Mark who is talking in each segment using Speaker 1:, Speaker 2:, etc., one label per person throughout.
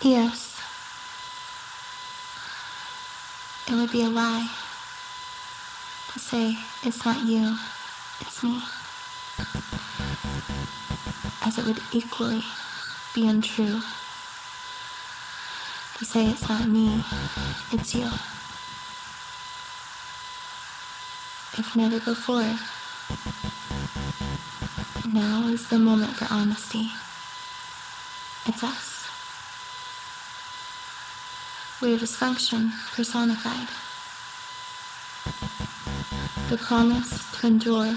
Speaker 1: Yes. It would be a lie to say it's not you, it's me. As it would equally be untrue to say it's not me, it's you. If never before, now is the moment for honesty. It's us. We are dysfunction personified. The promise to endure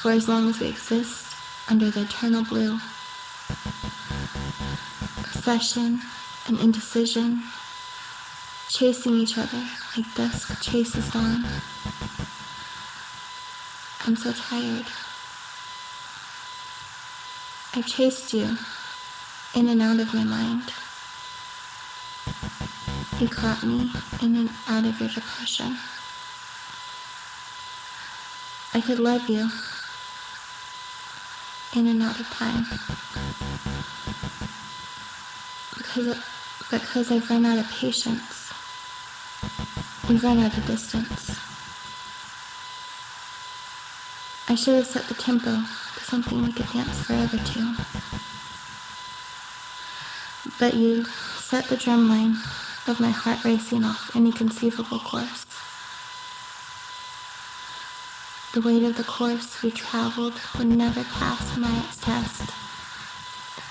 Speaker 1: for as long as we exist under the eternal blue. Obsession and indecision, chasing each other like dusk chases dawn. I'm so tired. I've chased you in and out of my mind. You caught me in and out of your depression. I could love you in and out of time. Because, because I've run out of patience. We've run out of distance. I should have set the tempo to something we could dance forever to. But you set the drumline of my heart racing off any conceivable course. The weight of the course we traveled would never pass my test,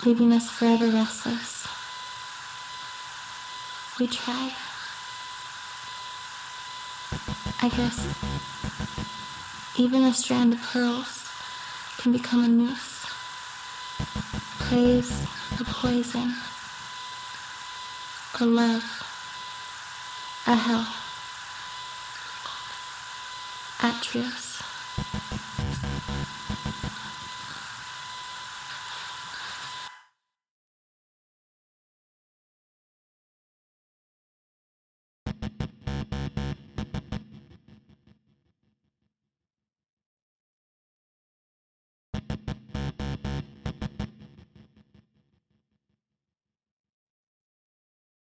Speaker 1: leaving us forever restless. We tried. I guess even a strand of pearls can become a noose. Praise a poison, or love a hell. Atreous.